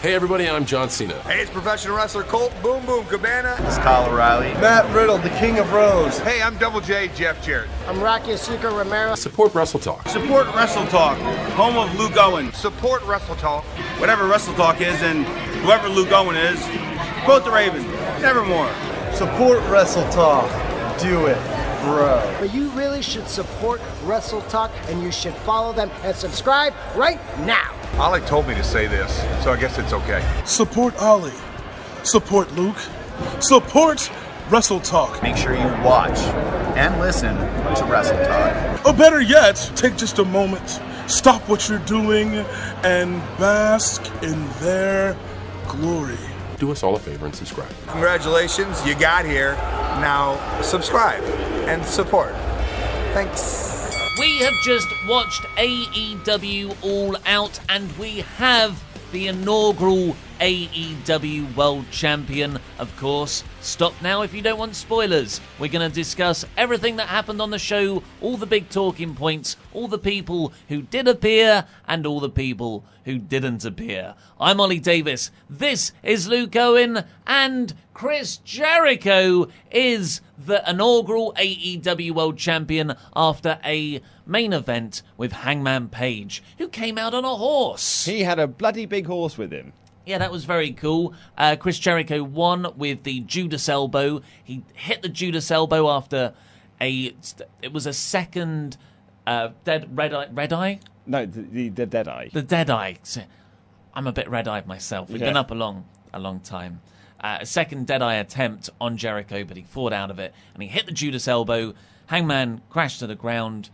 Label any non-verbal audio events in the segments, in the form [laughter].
Hey everybody, I'm John Cena. Hey, it's professional wrestler Colt Boom Boom Cabana. It's Kyle O'Reilly. Matt Riddle, the King of Bros. Hey, I'm Double J, Jeff Jarrett. I'm Rocky Azucar Romero. Support Wrestle Talk. Support Wrestle Talk, home of Lou Owen. Support Wrestle Talk. Whatever Wrestle Talk is and whoever Lou Owen is, quote the Raven, nevermore. Support Wrestle Talk. Do it, bro. But you really should support Wrestle Talk and you should follow them and subscribe right now. Ollie told me to say this, so I guess it's okay. Support Ollie. Support Luke. Support Wrestle Talk. Make sure you watch and listen to Wrestle Talk. Or better yet, take just a moment, stop what you're doing, and bask in their glory. Do us all a favor and subscribe. Congratulations, you got here. Now subscribe and support. Thanks. We have just watched AEW All Out and we have the inaugural AEW World Champion, of course. Stop now if you don't want spoilers. We're going to discuss everything that happened on the show, all the big talking points, all the people who did appear, and all the people who didn't appear. I'm Ollie Davis. This is Luke Owen, and Chris Jericho is the inaugural AEW World Champion after a main event with Hangman Page, who came out on a horse. He had a bloody big horse with him. Yeah, that was very cool. Uh, Chris Jericho won with the Judas elbow. He hit the Judas elbow after a. It was a second uh, dead red eye. Red eye. No, the, the, the dead eye. The dead eye. I'm a bit red eyed myself. We've Yeah. been up a long, a long time. Uh, a second dead eye attempt on Jericho, but he fought out of it and he hit the Judas elbow. Hangman crashed to the ground.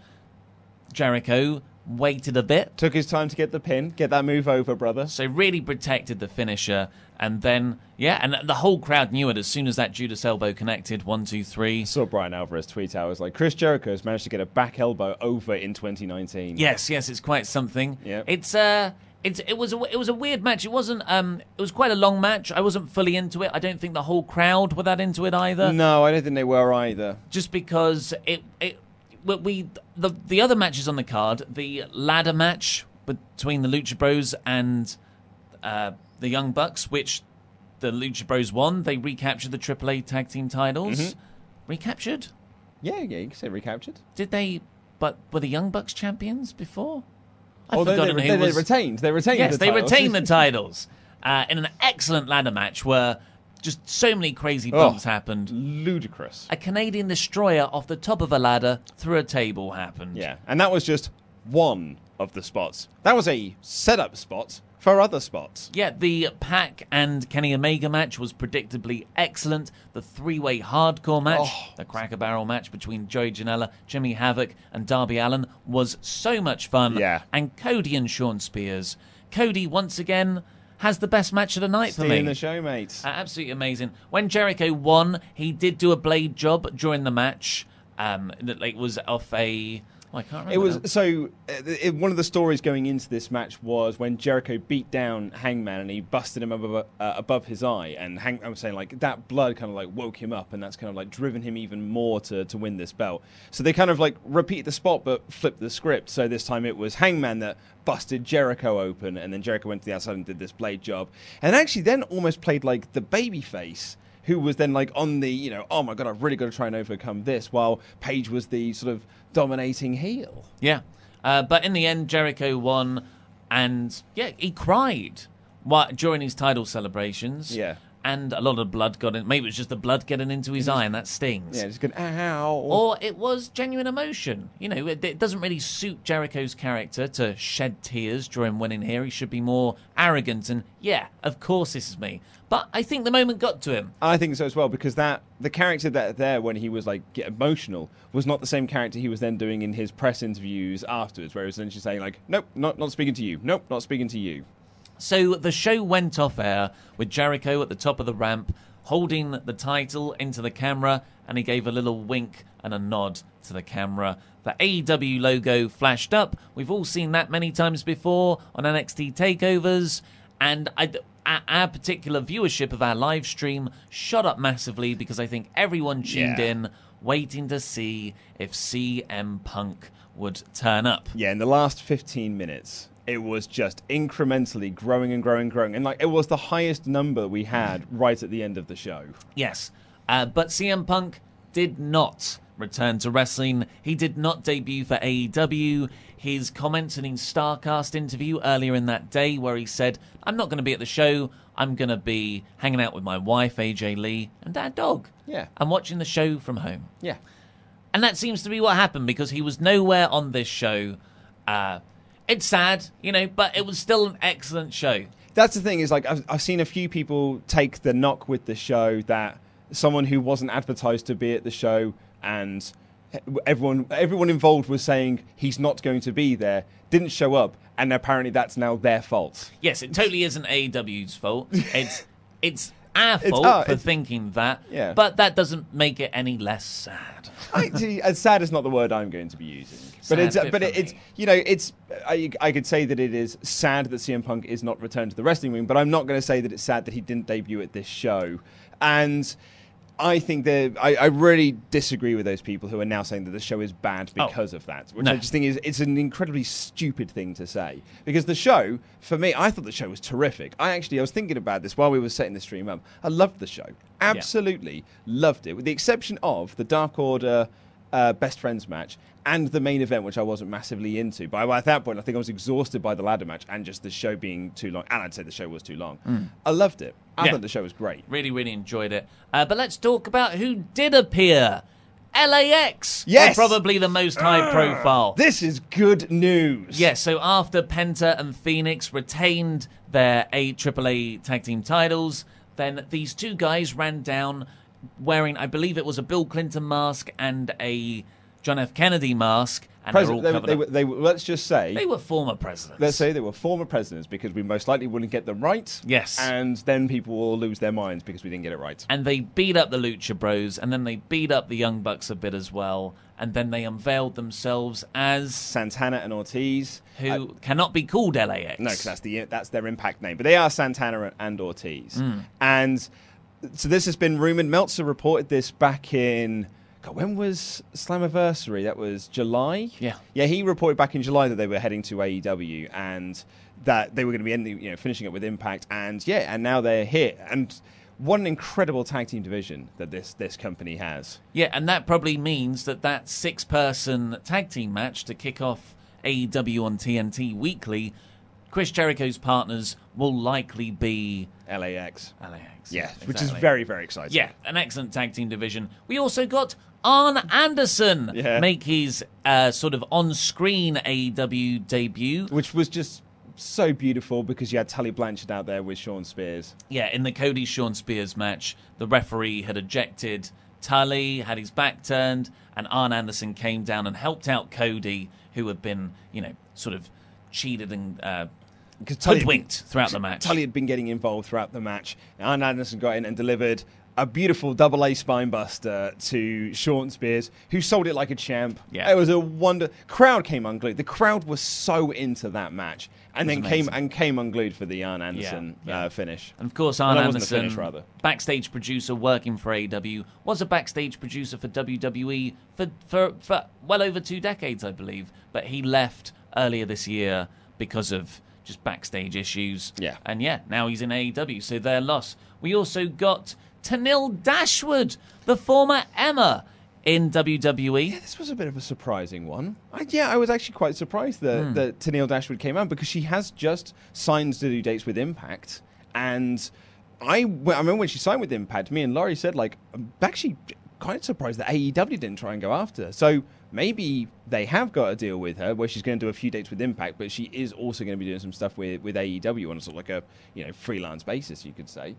Jericho waited a bit. Took his time to get the pin, get that move over, brother. So really protected the finisher, and then yeah, and the whole crowd knew it as soon as that Judas elbow connected. One, two, three. Saw Bryan Alvarez tweet out, was like, Chris Jericho has managed to get a back elbow over in 2019. Yes, yes, it's quite something. Yep. It's uh it's it was a, it was a weird match. It wasn't um it was quite a long match. I wasn't fully into it. I don't think the whole crowd were that into it either. No, I don't think they were either. Just because it it we- we the the other matches on the card, the ladder match between the Lucha Bros and uh, the Young Bucks, which the Lucha Bros won. They recaptured the AAA tag team titles. Mhm. Recaptured? Yeah, yeah, you can say recaptured. Did they? But were the Young Bucks champions before? I've Although they, forgotten who they, they retained. They retained Yes, the they titles. retained the [laughs] titles uh, in an excellent ladder match where just so many crazy Oh, bumps happened. Ludicrous. A Canadian destroyer off the top of a ladder through a table happened. Yeah, and that was just one of the spots. That was a setup spot for other spots. Yeah, the Pac and Kenny Omega match was predictably excellent. The three-way hardcore match, Oh. the Cracker Barrel match between Joey Janela, Jimmy Havoc, and Darby Allin was so much fun. Yeah. And Cody and Shawn Spears. Cody once again has the best match of the night for me. Stealing the show, mate. Uh, absolutely amazing. When Jericho won, he did do a blade job during the match. Um, that like was off a. Oh, I can't remember. It was now. so. Uh, it, one of the stories going into this match was when Jericho beat down Hangman and he busted him above, uh, above his eye, and Hangman was saying like that blood kind of like woke him up, and that's kind of like driven him even more to to win this belt. So they kind of like repeat the spot but flipped the script. So this time it was Hangman that busted Jericho open, and then Jericho went to the outside and did this blade job, and actually then almost played like the baby face who was then like on the, you know, oh my god, I've really got to try and overcome this, while Page was the sort of dominating heel. Yeah. Uh, but in the end, Jericho won, and yeah, he cried while, during his title celebrations. Yeah. And a lot of blood got in. Maybe it was just the blood getting into his eye, and that stings. Yeah, just going, ow. Or it was genuine emotion. You know, it, it doesn't really suit Jericho's character to shed tears during winning here. He should be more arrogant and, yeah, of course this is me. But I think the moment got to him. I think so as well because that the character that there when he was like get emotional was not the same character he was then doing in his press interviews afterwards, where he was essentially saying like, "Nope, not not speaking to you. Nope, not speaking to you." So the show went off air with Jericho at the top of the ramp, holding the title into the camera, and he gave a little wink and a nod to the camera. The AEW logo flashed up. We've all seen that many times before on NXT takeovers, and I, our particular viewership of our live stream shot up massively because I think everyone tuned Yeah. in waiting to see if CM Punk would turn up. Yeah, in the last 15 minutes, it was just incrementally growing and growing and growing. And like it was the highest number we had right at the end of the show. Yes. Uh, but CM Punk did not return to wrestling. He did not debut for AEW. His comments in his Starrcast interview earlier in that day, where he said, I'm not going to be at the show. I'm going to be hanging out with my wife, AJ Lee, and our dog. Yeah. I'm watching the show from home. Yeah. And that seems to be what happened because he was nowhere on this show. Uh, it's sad, you know, but it was still an excellent show. That's the thing is like I've, I've seen a few people take the knock with the show that someone who wasn't advertised to be at the show and everyone everyone involved was saying he's not going to be there didn't show up and apparently that's now their fault. Yes, it totally isn't AEW's fault. [laughs] It's it's our fault for it's- thinking that. Yeah. But that doesn't make it any less sad. I, see, as sad is not the word I'm going to be using, [laughs] Sad but it's uh, bit but for it, it's me. you know it's I, I could say that it is sad that CM Punk is not returned to the wrestling ring, but I'm not going to say that it's sad that he didn't debut at this show, and. I think that I, I really disagree with those people who are now saying that the show is bad Oh. because of that, which No. I just think is it's an incredibly stupid thing to say. Because the show, for me, I thought the show was terrific. I actually I was thinking about this while we were setting the stream up. I loved the show, absolutely loved it, with the exception of the Dark Order uh, best friends match and the main event, which I wasn't massively into. But at that point, I think I was exhausted by the ladder match and just the show being too long. And I'd say the show was too long. Mm. I loved it. I Yeah. thought the show was great. Really, really enjoyed it. Uh, but let's talk about who did appear. LAX. Yes! Probably the most high profile. This is good news. Yeah, so after Penta and Phoenix retained their AAA tag team titles, then these two guys ran down wearing, I believe it was a Bill Clinton mask and a John F. Kennedy mask, and they're all President, they, they, were- they let's just say They were former presidents. Let's say they were former presidents because we most likely wouldn't get them right. Yes. And then people will lose their minds because we didn't get it right. and they beat up the Lucha Bros, and then they beat up the Young Bucks a bit as well, and then they unveiled themselves as Santana and Ortiz, who cannot be called LAX. No, because that's the that's their impact name. But they are Santana and Ortiz. Mm. And so this has been rumored. Meltzer reported this back in. God, when was Slammiversary? That was July. Yeah. Yeah, he reported back in July that they were heading to AEW and that they were going to be ending, you know, finishing up with Impact. And yeah, and now they're here. And what an incredible tag team division that this this company has. Yeah, and that probably means that that six-person tag team match to kick off AEW on TNT weekly, Chris Jericho's partners will likely be LAX. LAX. Yeah, which is very very exciting. Yeah, an excellent tag team division. We also got Arn Anderson Yeah. make his uh, sort of on-screen AEW debut. Which was just so beautiful because you had Tully Blanchard out there with Shawn Spears. Yeah, in the Cody Shawn Spears match, the referee had ejected Tully, had his back turned, and Arn Anderson came down and helped out Cody, who had been, you know, sort of cheated and uh, because Tully had hoodwinked throughout the match. Tully had been getting involved throughout the match. Arn Anderson got in and delivered a beautiful double A spine buster to Shawn Spears, who sold it like a champ. Yeah. It was a wonder. Crowd came unglued. The crowd was so into that match, and then was came and came unglued for the Arn Anderson Uh, finish. And of course, Arn that Anderson, finish, rather. backstage producer working for AW, was a backstage producer for WWE for, for, for well over two decades, I believe. But he left earlier this year because of just backstage issues. Yeah. And yeah, now he's in AEW, so they're lost. We also got Tenille Dashwood, the former Emma in WWE. Yeah, this was a bit of a surprising one. I, yeah, I was actually quite surprised that, Hmm. that Tenille Dashwood came out because she has just signed to do dates with Impact, and I, I remember when she signed with Impact, me and Laurie said, like, I'm actually quite surprised that AEW didn't try and go after her. So maybe they have got a deal with her where she's going to do a few dates with Impact, but she is also going to be doing some stuff with, with AEW on a sort of like a you know freelance basis, you could say,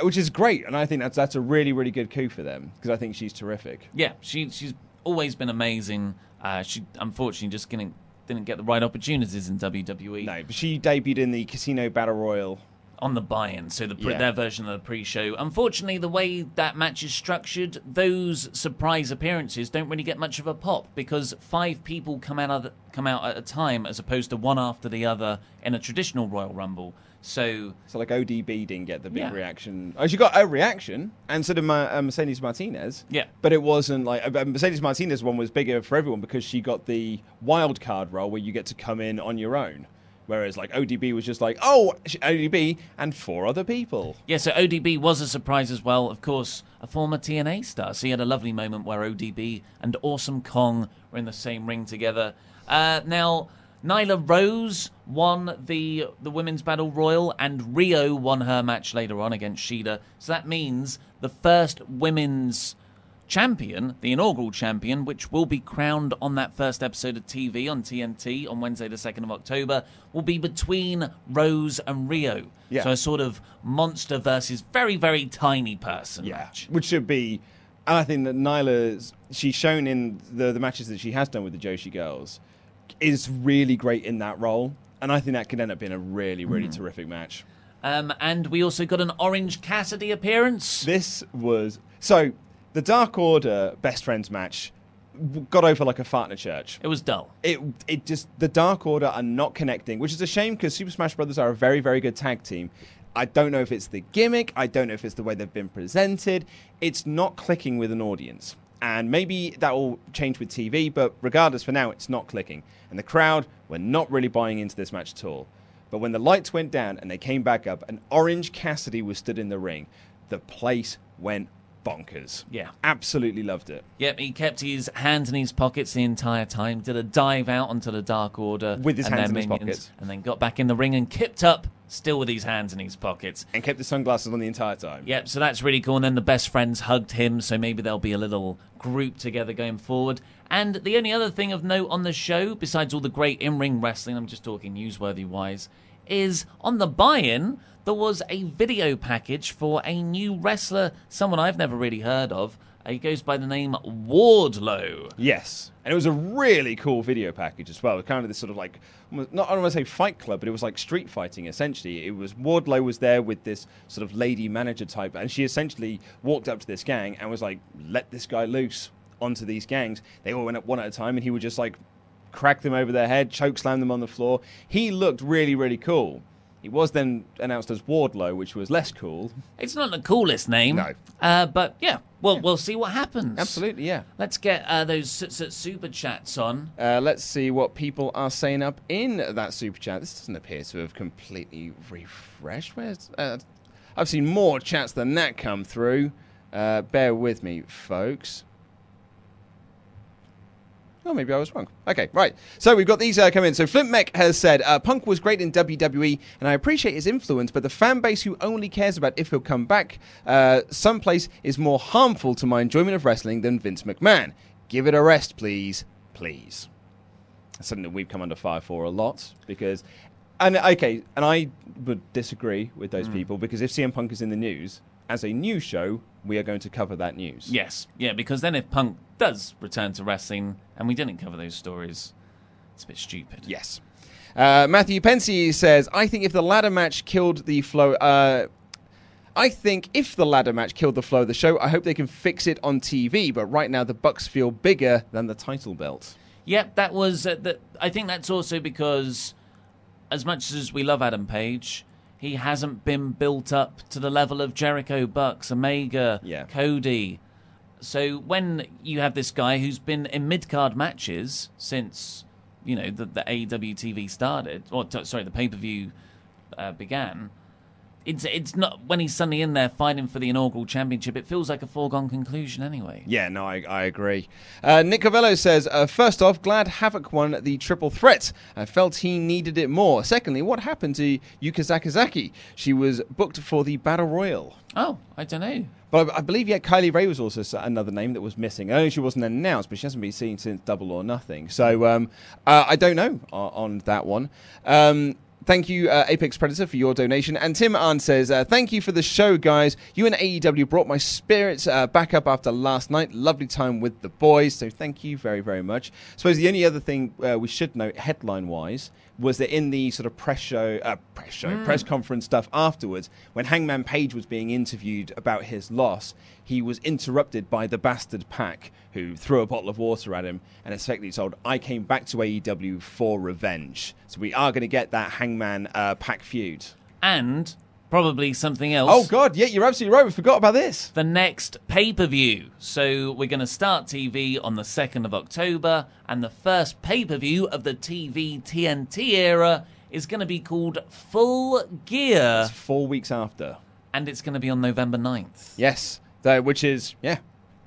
which is great. And I think that's that's a really really good coup for them because I think she's terrific. Yeah, she she's always been amazing. Uh, she unfortunately just didn't didn't get the right opportunities in WWE. No, but she debuted in the Casino Battle Royal on the buy-in, so the pre- Yeah. their version of the pre-show. Unfortunately, the way that match is structured, those surprise appearances don't really get much of a pop because five people come out the, come out at a time as opposed to one after the other in a traditional Royal Rumble. So, so like ODB didn't get the big Yeah. reaction. Oh, she got a reaction, and so did uh, Mercedes Martinez. Yeah. but it wasn't like uh, Mercedes Martinez one was bigger for everyone because she got the wild card role where you get to come in on your own. Whereas like ODB was just like, oh, ODB and four other people. Yeah, so ODB was a surprise as well. Of course, a former TNA star. So he had a lovely moment where ODB and Awesome Kong were in the same ring together. Uh, now, Nyla Rose won the the women's battle royal, and Rio won her match later on against Shida. So that means the first women's champion, the inaugural champion, which will be crowned on that first episode of TV on TNT on Wednesday, the 2nd of October, will be between Rose and Rio. Yeah. So a sort of monster versus very, very tiny person match. Which should be, and I think that Nyla's, she's shown in the, the matches that she has done with the Joshi girls, is really great in that role. And I think that could end up being a really, really Mm. terrific match. Um, and we also got an Orange Cassidy appearance. This was so the Dark Order best friends match got over like a fart in a church. It was dull. It it just the Dark Order are not connecting, which is a shame because Super Smash Brothers are a very very good tag team. I don't know if it's the gimmick. I don't know if it's the way they've been presented. It's not clicking with an audience. And maybe that will change with TV, but regardless, for now, it's not clicking. And the crowd were not really buying into this match at all. But when the lights went down and they came back up, and Orange Cassidy was stood in the ring, the place went bonkers. Yeah. Absolutely loved it. Yep, he kept his hands in his pockets the entire time, did a dive out onto the Dark Order With his and hands their in his minions, pockets. and then got back in the ring and kipped up, still with his hands in his pockets. And kept the sunglasses on the entire time. Yep, so that's really cool. And then the best friends hugged him, so maybe there'll be a little group together going forward. And the only other thing of note on the show, besides all the great in ring wrestling, I'm just talking newsworthy wise, is on the buy in, there was a video package for a new wrestler, someone I've never really heard of. Uh, he goes by the name Wardlow. Yes. And it was a really cool video package as well. Kind of this sort of like, not I don't want to say fight club, but it was like street fighting essentially. It was Wardlow was there with this sort of lady manager type, and she essentially walked up to this gang and was like, let this guy loose onto these gangs. They all went up one at a time, and he would just like crack them over their head, choke slam them on the floor. He looked really, really cool. He was then announced as Wardlow, which was less cool. It's not the coolest name. No. Uh, but yeah, well, we'll see what happens. Absolutely, yeah. Let's get uh, those s- s- super chats on. Uh, let's see what people are saying up in that super chat. This doesn't appear to have completely refreshed. Where's uh, I've seen more chats than that come through. Uh, bear with me, folks. Oh, maybe I was wrong. Okay, right. So we've got these uh, come in. So Flint Mech has said uh, Punk was great in WWE, and I appreciate his influence, but the fan base who only cares about if he'll come back uh, someplace is more harmful to my enjoyment of wrestling than Vince McMahon. Give it a rest, please, please. Something that we've come under fire for a lot because, and okay, and I would disagree with those people because if CM Punk is in the news as a new show, we are going to cover that news. Yes, yeah, because then if Punk does return to wrestling and we didn't cover those stories, it's a bit stupid. Yes. Uh, Matthew Pensy says, I think if the ladder match killed the flow. Uh, I think if the ladder match killed the flow of the show, I hope they can fix it on TV. But right now, the Bucks feel bigger than the title belt. Yep, that was. Uh, that, I think that's also because, as much as we love Adam Page, he hasn't been built up to the level of Jericho, Bucks, Omega, Yeah. Cody. So when you have this guy who's been in mid card matches since you know the, the AEW TV started, or t- sorry, the pay per view uh, began, it's it's not when he's suddenly in there fighting for the inaugural championship. It feels like a foregone conclusion anyway. Yeah, no, I, I agree. Uh, Nick Covello says, uh, first off, glad Havoc won the triple threat. I felt he needed it more. Secondly, what happened to Yuka Sakazaki? She was booked for the Battle Royal. Oh, I don't know. But I, I believe, yeah, Kylie Rae was also another name that was missing. I know she wasn't announced, but she hasn't been seen since Double or Nothing. So um, uh, I don't know on, on that one. Um, Thank you, uh, Apex Predator, for your donation. And Tim Arn says, uh, Thank you for the show, guys. You and AEW brought my spirits uh, back up after last night. Lovely time with the boys. So thank you very, very much. I suppose the only other thing uh, we should note, headline wise, was that in the sort of press show, uh, press show, Mm. press conference stuff afterwards, when Hangman Page was being interviewed about his loss, he was interrupted by the bastard Pac, who threw a bottle of water at him and effectively told, "I came back to AEW for revenge." So we are going to get that Hangman uh, Pac feud. And probably something else. Oh God, yeah, you're absolutely right. We forgot about this. the next pay per view. So we're going to start TV on the 2nd of October, and the first pay per view of the TV TNT era is going to be called Full Gear, It's four weeks after. and it's going to be on November 9th. Yes, though, which is yeah,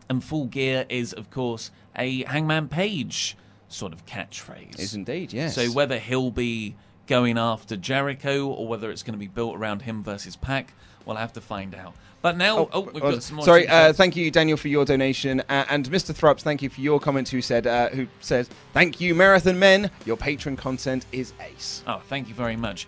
And Full Gear is, of course, a Hangman Page sort of catchphrase. is indeed yes. So whether he'll be going after Jericho or whether it's going to be built around him versus Pac, we'll have to find out. But now, oh, we've Oh, got some more. Sorry, uh, thank you, Daniel, for your donation, uh, and Mr. Thrups, thank you for your comment. Who said, uh, who says, "Thank you, Marathon Men. Your Patreon content is ace." Oh, thank you very much.